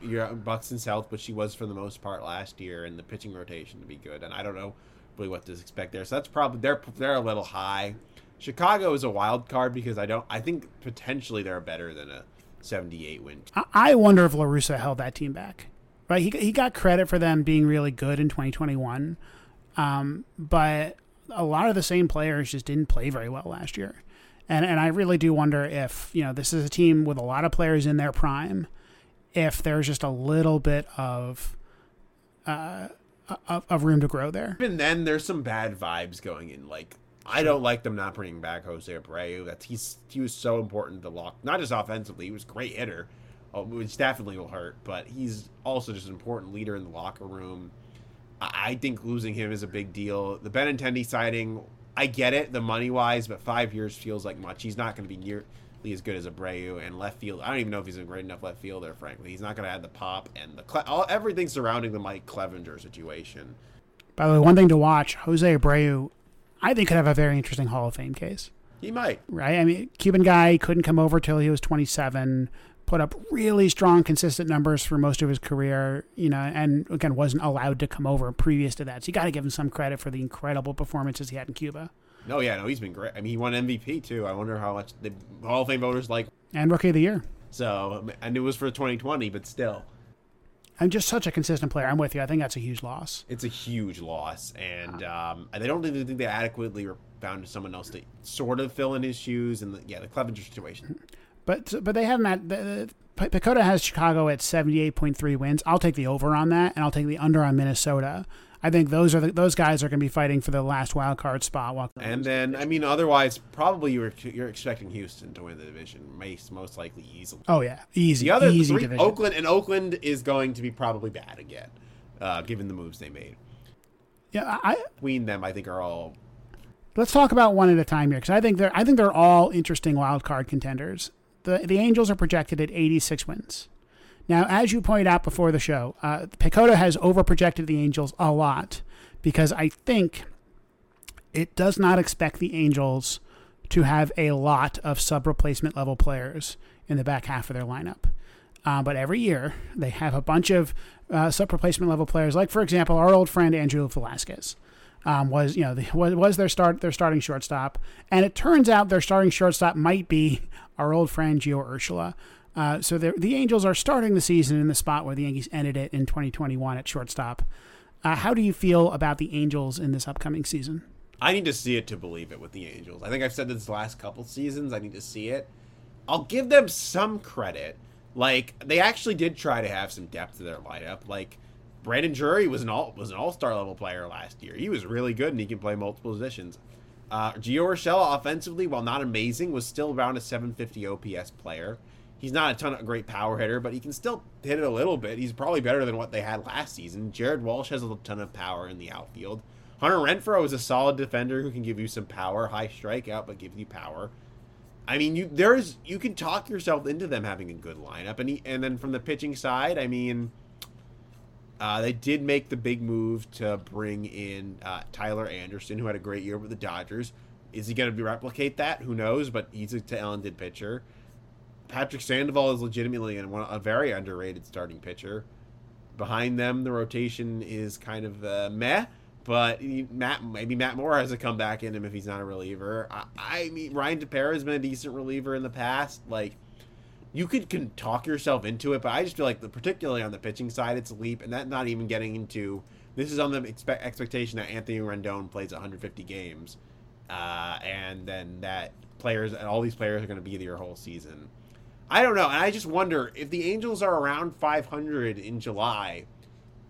you're Buxton South, but she was for the most part last year, and the pitching rotation to be good. And I don't know really what to expect there. So that's probably they're they're a little high. Chicago is a wild card because I don't. I think potentially they're better than a 78 win. I wonder if La Russa held that team back. Right, he he got credit for them being really good in 2021, um, but a lot of the same players just didn't play very well last year, and and I really do wonder if you know this is a team with a lot of players in their prime, if there's just a little bit of. Uh, of, of room to grow there. Even then, there's some bad vibes going in. Like I don't like them not bringing back Jose Abreu. That's he's he was so important to lock, not just offensively. He was a great hitter, uh, which definitely will hurt. But he's also just an important leader in the locker room. I, think losing him is a big deal. The Benintendi signing, I get it, the money wise, but five years feels like much. He's not going to be nearly as good as Abreu and left field. I don't even know if he's a great enough left fielder. Frankly, he's not going to add the pop and the all, everything surrounding the Mike Clevinger situation. By the way, one thing to watch: Jose Abreu I think could have a very interesting Hall of Fame case. He might. Right? I mean, Cuban guy couldn't come over till he was 27, put up really strong, consistent numbers for most of his career, you know, and again, wasn't allowed to come over previous to that. So you got to give him some credit for the incredible performances he had in Cuba. No, yeah, no, he's been great. I mean, he won MVP too. I wonder how much the Hall of Fame voters like. And Rookie of the Year. So, and it was for 2020, but still. I'm just such a consistent player. I'm with you. I think that's a huge loss. It's a huge loss, and um, they don't even think they adequately found someone else to sort of fill in his shoes. And the, yeah, the Clevinger situation. But but they have not. The, PECOTA has Chicago at 78.3 wins. I'll take the over on that, and I'll take the under on Minnesota. I think those are the, those guys are going to be fighting for the last wild card spot. While and then, I mean, otherwise, probably you're you're expecting Houston to win the division, most most likely easily. Oh yeah, easy. The other easy three, division. Oakland and Oakland is going to be probably bad again, uh, given the moves they made. Yeah, I between them, I think are all. Let's talk about one at a time here, because I think they're I think they're all interesting wild card contenders. The the Angels are projected at 86 wins. Now, as you pointed out before the show, uh, PECOTA has overprojected the Angels a lot because I think it does not expect the Angels to have a lot of sub replacement level players in the back half of their lineup. Uh, but every year they have a bunch of uh, sub replacement level players, like for example our old friend Andrew Velazquez. Um, was you know the, was, was their start their starting shortstop, and it turns out their starting shortstop might be our old friend Gio Urshela, uh, so the Angels are starting the season in the spot where the Yankees ended it in 2021 at shortstop. Uh, how do you feel about the Angels in this upcoming season? I need to see it to believe it with the Angels. I think I've said this last couple seasons. I need to see it. I'll give them some credit. Like they actually did try to have some depth to their lineup. Like Brandon Drury was an all was an all star level player last year. He was really good and he can play multiple positions. Uh, Gio Urshela offensively, while not amazing, was still around a 750 OPS player. He's not a ton of great power hitter, but he can still hit it a little bit. He's probably better than what they had last season. Jared Walsh has a ton of power in the outfield. Hunter Renfroe is a solid defender who can give you some power, high strikeout, but give you power. I mean, you there's you can talk yourself into them having a good lineup, and he, and then from the pitching side, I mean, uh, they did make the big move to bring in uh, Tyler Anderson, who had a great year with the Dodgers. Is he going to replicate that? Who knows? But he's a talented pitcher. Patrick Sandoval is legitimately a very underrated starting pitcher. Behind them, the rotation is kind of uh, meh, but Matt maybe Matt Moore has a comeback in him if he's not a reliever. I, I mean, Ryan Tepera has been a decent reliever in the past. Like, you could can talk yourself into it, but I just feel like, the, particularly on the pitching side, it's a leap, and that not even getting into this is on the expect, expectation that Anthony Rendon plays 150 games, uh, and then that players and all these players are going to be there whole season. I don't know. And I just wonder if the Angels are around 500 in July,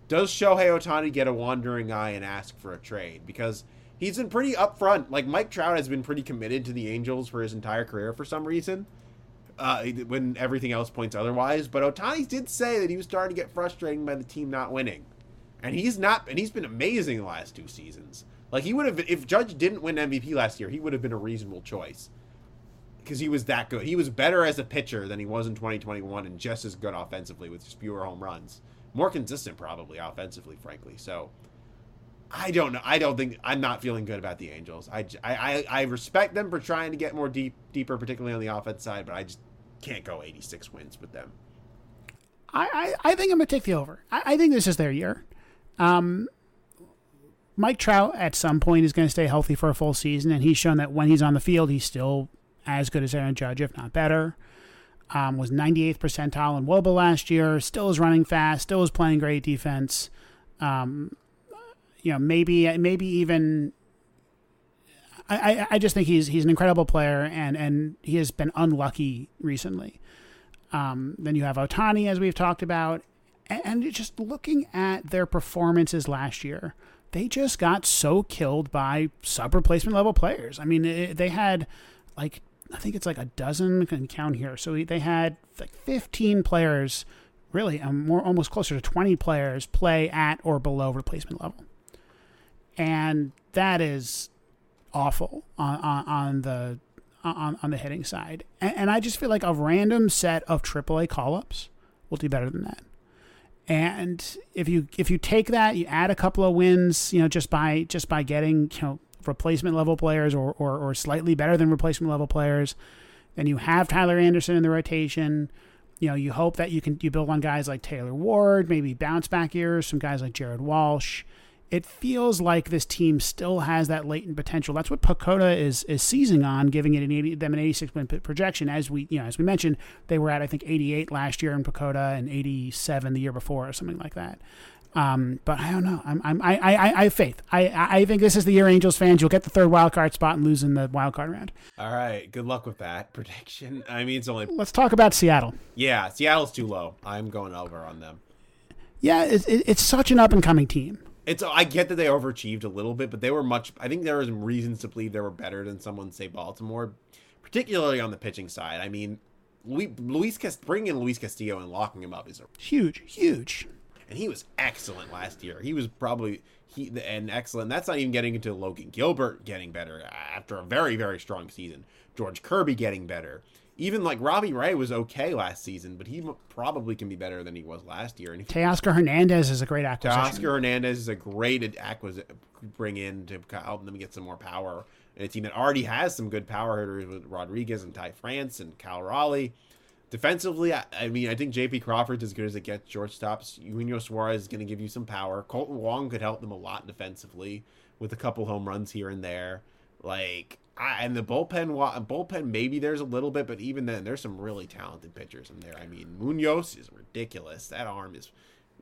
does Shohei Ohtani get a wandering eye and ask for a trade? Because he's been pretty upfront. Like Mike Trout has been pretty committed to the Angels for his entire career for some reason. Uh, when everything else points otherwise, but Ohtani did say that he was starting to get frustrated by the team not winning, and he's not, and he's been amazing the last two seasons. Like he would have, if Judge didn't win MVP last year, he would have been a reasonable choice because he was that good. He was better as a pitcher than he was in 2021, and just as good offensively with just fewer home runs, more consistent probably offensively, frankly. So I don't know. I don't think I'm not feeling good about the Angels. I, I, I respect them for trying to get more deep, deeper, particularly on the offense side, but I just can't go 86 wins with them. I, I, I think I'm gonna take the over. I, I think this is their year. Um, Mike Trout at some point is going to stay healthy for a full season, and he's shown that when he's on the field, he's still as good as Aaron Judge, if not better. Um, was 98th percentile in WOBA last year. Still is running fast. Still is playing great defense. Um, you know, maybe maybe even. I, I just think he's he's an incredible player and, and he has been unlucky recently. Um, then you have Ohtani, as we've talked about, and, and just looking at their performances last year, they just got so killed by sub replacement level players. I mean, it, they had like I think it's like a dozen. Can count here. So they had like 15 players, really, um, more almost closer to 20 players play at or below replacement level and that is awful on, on, on the on, on the hitting side. And, and, I just feel like a random set of AAA call ups will do better than that. And if you if you take that, you add a couple of wins, you know, just by just by getting you know replacement level players or, or, or slightly better than replacement level players, then you have Tyler Anderson in the rotation. You know, you hope that you can you build on guys like Taylor Ward, maybe bounce back years, some guys like Jared Walsh it feels like this team still has that latent potential. That's what PECOTA is is seizing on, giving it an 80, them an 86 win projection. As we you know as we mentioned, they were at I think 88 last year in PECOTA and 87 the year before or something like that. Um, but I don't know. I'm, I'm I, I, I have faith. I, I think this is the year Angels fans. You'll get the third wild card spot and lose in the wild card round. All right. Good luck with that prediction. I mean, it's only. Let's talk about Seattle. Yeah, Seattle's too low. I'm going over on them. Yeah, it, it, it's such an up and coming team it's I get that they overachieved a little bit, but they were much. I think there was reasons to believe they were better than someone say Baltimore, particularly on the pitching side. I mean, Luis Cast- bringing in Luis Castillo and locking him up is a, huge, huge. And he was excellent last year. He was probably he and excellent. That's not even getting into Logan Gilbert getting better after a very very strong season. George Kirby getting better even like Robbie Ray was okay last season, but he probably can be better than he was last year. And Teoscar Hernandez is a great acquisition. Teoscar Hernandez is a great acquisition bring in to help them get some more power. And a team that already has some good power hitters with Rodriguez and Ty France and Cal Raleigh. Defensively, I, I mean, I think J.P. Crawford's as good as it gets. shortstops. Eugenio Suarez is going to give you some power. Kolten Wong could help them a lot defensively with a couple home runs here and there. Like I, and the bullpen, bullpen, maybe there's a little bit, but even then, there's some really talented pitchers in there. I mean, Munoz is ridiculous. That arm is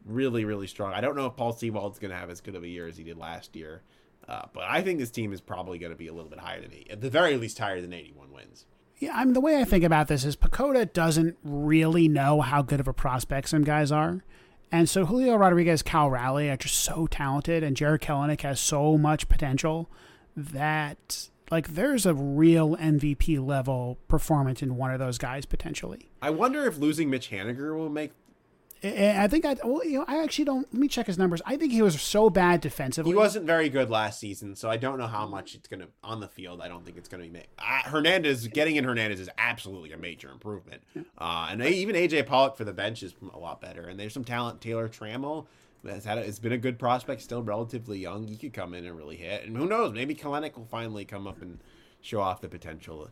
really, really strong. I don't know if Paul Sewald's going to have as good of a year as he did last year, uh, but I think this team is probably going to be a little bit higher than 80, at the very least higher than 81 wins. Yeah, I mean, the way I think about this is PECOTA doesn't really know how good of a prospect some guys are. And so Julio Rodriguez, Cal Raleigh are just so talented, and Jarred Kelenic has so much potential that like there's a real MVP level performance in one of those guys potentially. I wonder if losing Mitch Haniger will make. I think I well, you know, I actually don't. Let me check his numbers. I think he was so bad defensively. He wasn't very good last season, so I don't know how much it's gonna on the field. I don't think it's gonna be. Uh, Hernandez getting in Hernandez is absolutely a major improvement, uh, and even AJ Pollock for the bench is a lot better. And there's some talent. Taylor Trammell has had a, it's been a good prospect, still relatively young. He could come in and really hit, and who knows? Maybe Kelenic will finally come up and show off the potential.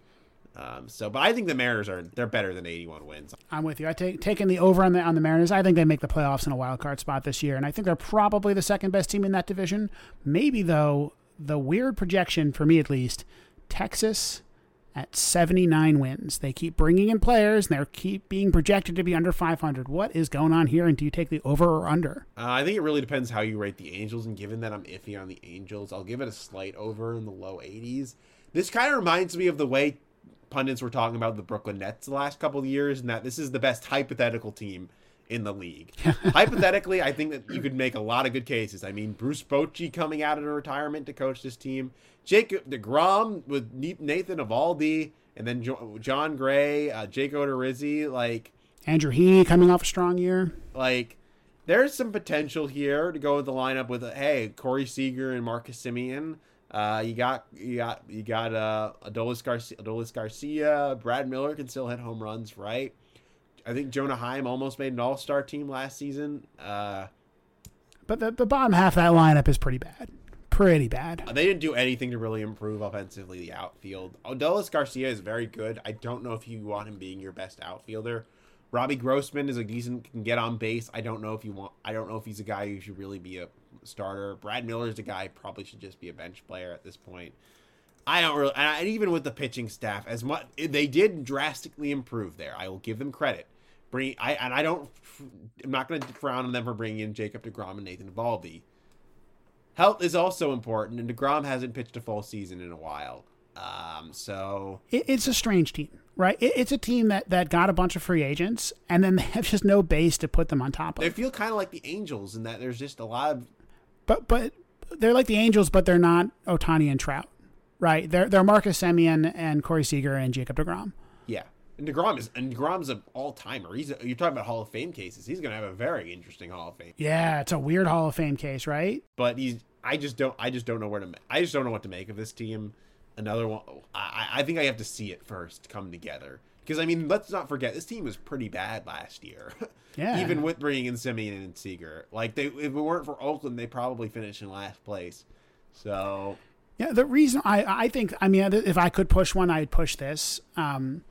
Um, so, but I think the Mariners are they're better than 81 wins. I'm with you. I take taking the over on the on the Mariners. I think they make the playoffs in a wild card spot this year, and I think they're probably the second best team in that division. Maybe though, the weird projection for me at least, Texas at 79 wins. They keep bringing in players and they're keep being projected to be under 500. What is going on here? And do you take the over or under? Uh, I think it really depends how you rate the Angels. And given that I'm iffy on the Angels, I'll give it a slight over in the low 80s. This kind of reminds me of the way pundits were talking about the Brooklyn Nets the last couple of years, and that this is the best hypothetical team in the league. Hypothetically, I think that you could make a lot of good cases. I mean, Bruce Bochy coming out of retirement to coach this team, Jacob Degrom with Nathan Eovaldi, and then Jon Gray, uh, Jake Odorizzi, like Andrew Heaney coming off a strong year. Like there's some potential here to go with the lineup with hey Corey Seager and Marcus Semien. Uh, you got you got you got uh, Adolis Garcia, Adolis Garcia. Brad Miller can still hit home runs, right? I think Jonah Heim almost made an All Star team last season. Uh, but the the bottom half of that lineup is pretty bad pretty bad. They didn't do anything to really improve offensively the outfield. Adolis Garcia is very good. I don't know if you want him being your best outfielder. Robbie Grossman is a decent can get on base. I don't know if you want. I don't know if he's a guy who should really be a starter. Brad Miller is a guy probably should just be a bench player at this point. I don't really, and even with the pitching staff, as much they did drastically improve there. I will give them credit. Bring I and I don't. I'm not going to frown on them for bringing in Jacob Degrom and Nathan Eovaldi. Health is also important, and Degrom hasn't pitched a full season in a while. Um, so it, it's a strange team, right? It, it's a team that that got a bunch of free agents, and then they have just no base to put them on top of. They feel kind of like the Angels in that there's just a lot of. But but they're like the Angels, but they're not Ohtani and Trout, right? They're they're Marcus Semien and Corey Seager and Jacob Degrom. Yeah, and Degrom is and Degrom's an all timer. He's a, you're talking about Hall of Fame cases. He's going to have a very interesting Hall of Fame. Yeah, it's a weird Hall of Fame case, right? But he's I just don't I just don't know where to I just don't know what to make of this team. Another one I I think I have to see it first come together. Because I mean, let's not forget this team was pretty bad last year. Yeah. Even with bringing in Semien and Seager, like they if it weren't for Oakland, they probably finished in last place. So yeah, the reason I I think I mean if I could push one, I'd push this. Um,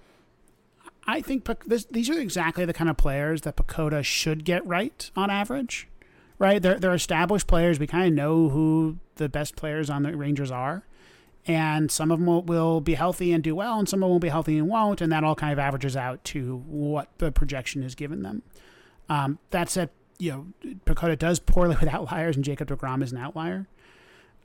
I think this, these are exactly the kind of players that PECOTA should get right on average right? They're they're established players. We kind of know who the best players on the Rangers are, and some of them will, will be healthy and do well, and some of them will be healthy and won't, and that all kind of averages out to what the projection has given them. Um, that said, you know, PECOTA does poorly with outliers, and Jacob Degrom is an outlier.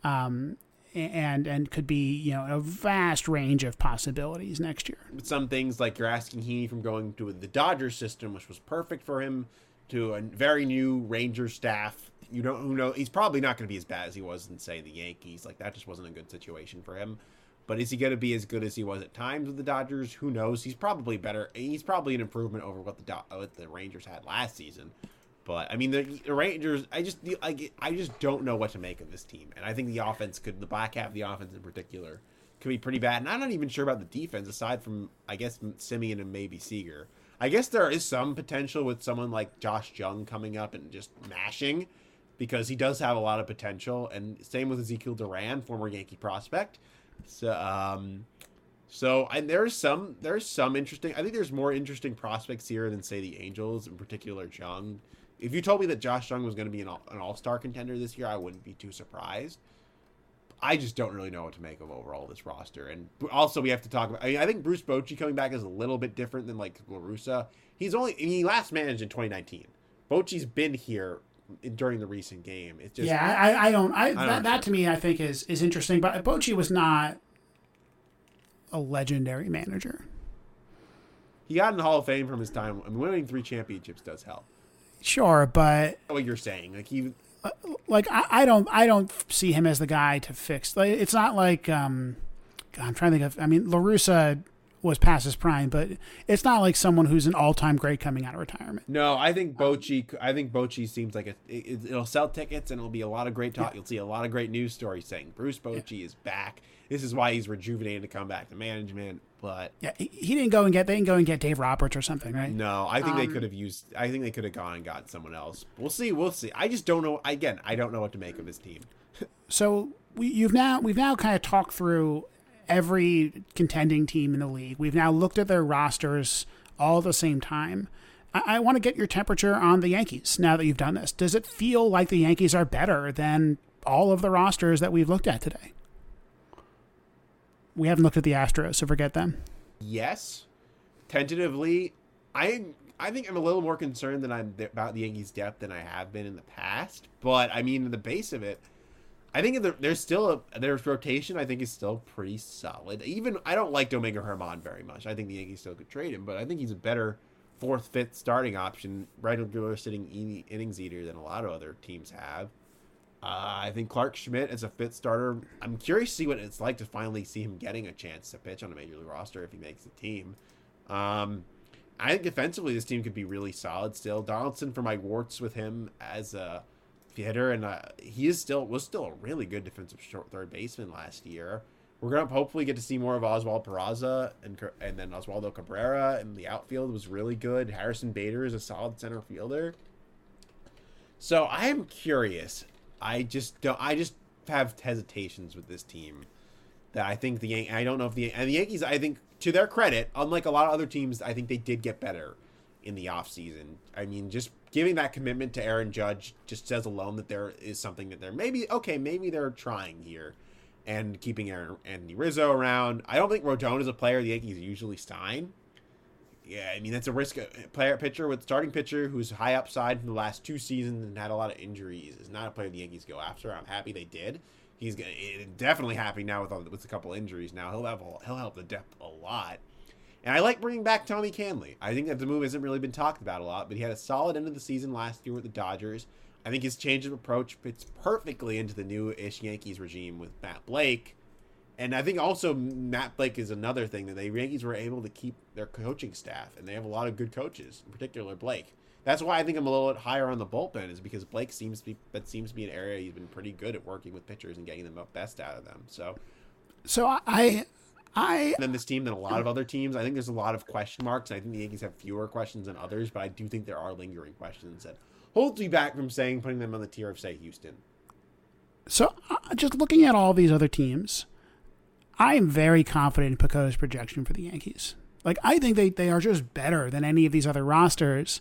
Um, and and could be you know a vast range of possibilities next year. Some things like you're asking Heaney from going to the Dodgers system, which was perfect for him to a very new Ranger staff. You don't know he's probably not going to be as bad as he was in say the Yankees. Like that just wasn't a good situation for him. But is he going to be as good as he was at times with the Dodgers? Who knows? He's probably better. He's probably an improvement over what the what the Rangers had last season. But I mean, the, the Rangers. I just I, I just don't know what to make of this team, and I think the offense could the back half of the offense in particular could be pretty bad. And I'm not even sure about the defense aside from I guess Semien and maybe Seager. I guess there is some potential with someone like Josh Jung coming up and just mashing because he does have a lot of potential. And same with Ezekiel Duran, former Yankee prospect. So, um, so and there's some there's some interesting. I think there's more interesting prospects here than say the Angels, in particular Jung. If you told me that Josh Jung was going to be an all, an All Star contender this year, I wouldn't be too surprised. I just don't really know what to make of overall this roster. And also, we have to talk about. I, mean, I think Bruce Bochy coming back is a little bit different than like La Russa. He's only he last managed in 2019. Bochy's been here during the recent game. It's just yeah. I, I don't. I, I don't that, that to me I think is is interesting. But Bochy was not a legendary manager. He got in the Hall of Fame from his time. I mean, winning three championships does help. Sure, but what you're saying, like he like I, I don't I don't see him as the guy to fix. Like, it's not like um, God, I'm trying to think of. I mean, La Russa was past his prime, but it's not like someone who's an all-time great coming out of retirement. No, I think Bochy. I think Bochy seems like a, it, will sell tickets and it'll be a lot of great talk. Yeah. You'll see a lot of great news stories saying Bruce Bochy yeah. is back. This is why he's rejuvenated to come back to management. But yeah, he didn't go and get they didn't go and get Dave Roberts or something, right? No, I think um, they could have used. I think they could have gone and got someone else. We'll see. We'll see. I just don't know. Again, I don't know what to make of his team. so we, you've now we've now kind of talked through every contending team in the league. We've now looked at their rosters all at the same time. I, I want to get your temperature on the Yankees now that you've done this. Does it feel like the Yankees are better than all of the rosters that we've looked at today? We haven't looked at the Astros, so forget them. Yes, tentatively, I I think I'm a little more concerned than I'm about the Yankees' depth than I have been in the past. But I mean, the base of it, I think there's still a their rotation. I think is still pretty solid. Even I don't like Domingo Germán very much. I think the Yankees still could trade him, but I think he's a better fourth, fifth starting option, regular sitting innings eater than a lot of other teams have. Uh, I think Clarke Schmidt as a fifth starter. I'm curious to see what it's like to finally see him getting a chance to pitch on a major league roster if he makes the team. Um, I think defensively this team could be really solid still. Donaldson for my warts with him as a hitter, and uh, he is still was still a really good defensive short third baseman last year. We're gonna hopefully get to see more of Oswald Peraza and and then Oswaldo Cabrera in the outfield was really good. Harrison Bader is a solid center fielder. So I am curious. I just don't. I just have hesitations with this team. That I think the Yan- I don't know if the and the Yankees. I think to their credit, unlike a lot of other teams, I think they did get better in the offseason. I mean, just giving that commitment to Aaron Judge just says alone that there is something that they're maybe okay. Maybe they're trying here and keeping Aaron, Anthony Rizzo around. I don't think Rodon is a player the Yankees usually sign. Yeah, I mean that's a risk. A player pitcher with starting pitcher who's high upside from the last two seasons and had a lot of injuries is not a player the Yankees go after. I'm happy they did. He's eh, definitely happy now with all, with a couple injuries. Now he'll have a, he'll help the depth a lot. And I like bringing back Tommy Kahnle. I think that the move hasn't really been talked about a lot, but he had a solid end of the season last year with the Dodgers. I think his change of approach fits perfectly into the new-ish Yankees regime with Matt Blake. And I think also Matt Blake is another thing that the Yankees were able to keep their coaching staff, and they have a lot of good coaches, in particular Blake. That's why I think I'm a little bit higher on the bullpen, is because Blake seems to be that seems to be an area he's been pretty good at working with pitchers and getting the best out of them. So, so I, I than this team than a lot of other teams. I think there's a lot of question marks. I think the Yankees have fewer questions than others, but I do think there are lingering questions that holds me back from saying putting them on the tier of say Houston. So uh, just looking at all these other teams, I am very confident in PECOTA's projection for the Yankees. Like I think they, they are just better than any of these other rosters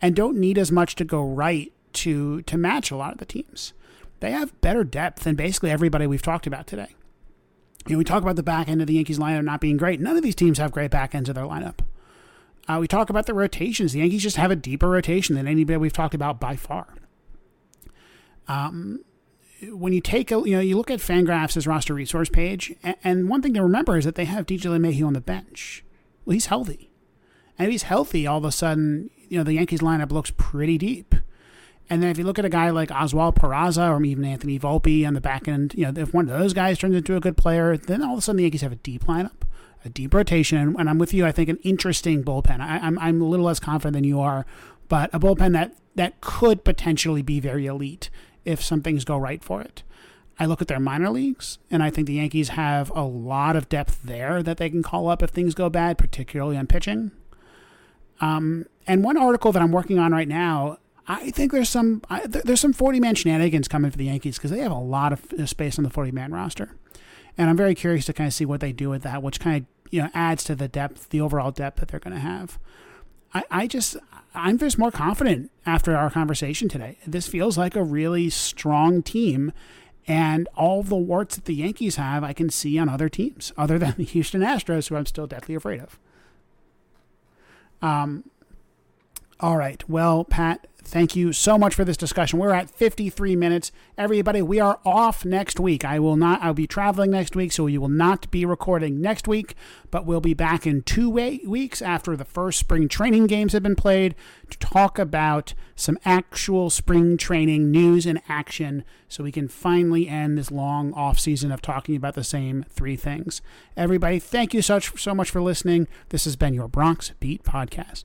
and don't need as much to go right to to match a lot of the teams. They have better depth than basically everybody we've talked about today. You know, we talk about the back end of the Yankees lineup not being great. None of these teams have great back ends of their lineup. Uh, we talk about the rotations. The Yankees just have a deeper rotation than anybody we've talked about by far. Um, when you take a, you know, you look at Fangraphs' roster resource page, and, and one thing to remember is that they have DJ LeMahieu on the bench. Well, he's healthy, and if he's healthy, all of a sudden, you know, the Yankees lineup looks pretty deep. And then if you look at a guy like Oswald Peraza or even Anthony Volpe on the back end, you know, if one of those guys turns into a good player, then all of a sudden the Yankees have a deep lineup a deep rotation, and I'm with you. I think an interesting bullpen. I, am I'm, I'm a little less confident than you are, but a bullpen that that could potentially be very elite if some things go right for it. I look at their minor leagues, and I think the Yankees have a lot of depth there that they can call up if things go bad, particularly on pitching. Um, and one article that I'm working on right now, I think there's some I, there's some 40 man shenanigans coming for the Yankees because they have a lot of space on the 40 man roster and I'm very curious to kind of see what they do with that, which kind of you know adds to the depth, the overall depth that they're going to have. I, I just I'm just more confident after our conversation today. This feels like a really strong team, and all the warts that the Yankees have, I can see on other teams, other than the Houston Astros, who I'm still deathly afraid of. Um. All right. Well, Pat, Thank you so much for this discussion. We're at 53 minutes. Everybody, we are off next week. I will not I'll be traveling next week, so you will not be recording next week, but we'll be back in 2 weeks after the first spring training games have been played to talk about some actual spring training news and action so we can finally end this long off season of talking about the same three things. Everybody, thank you so, so much for listening. This has been your Bronx Beat podcast.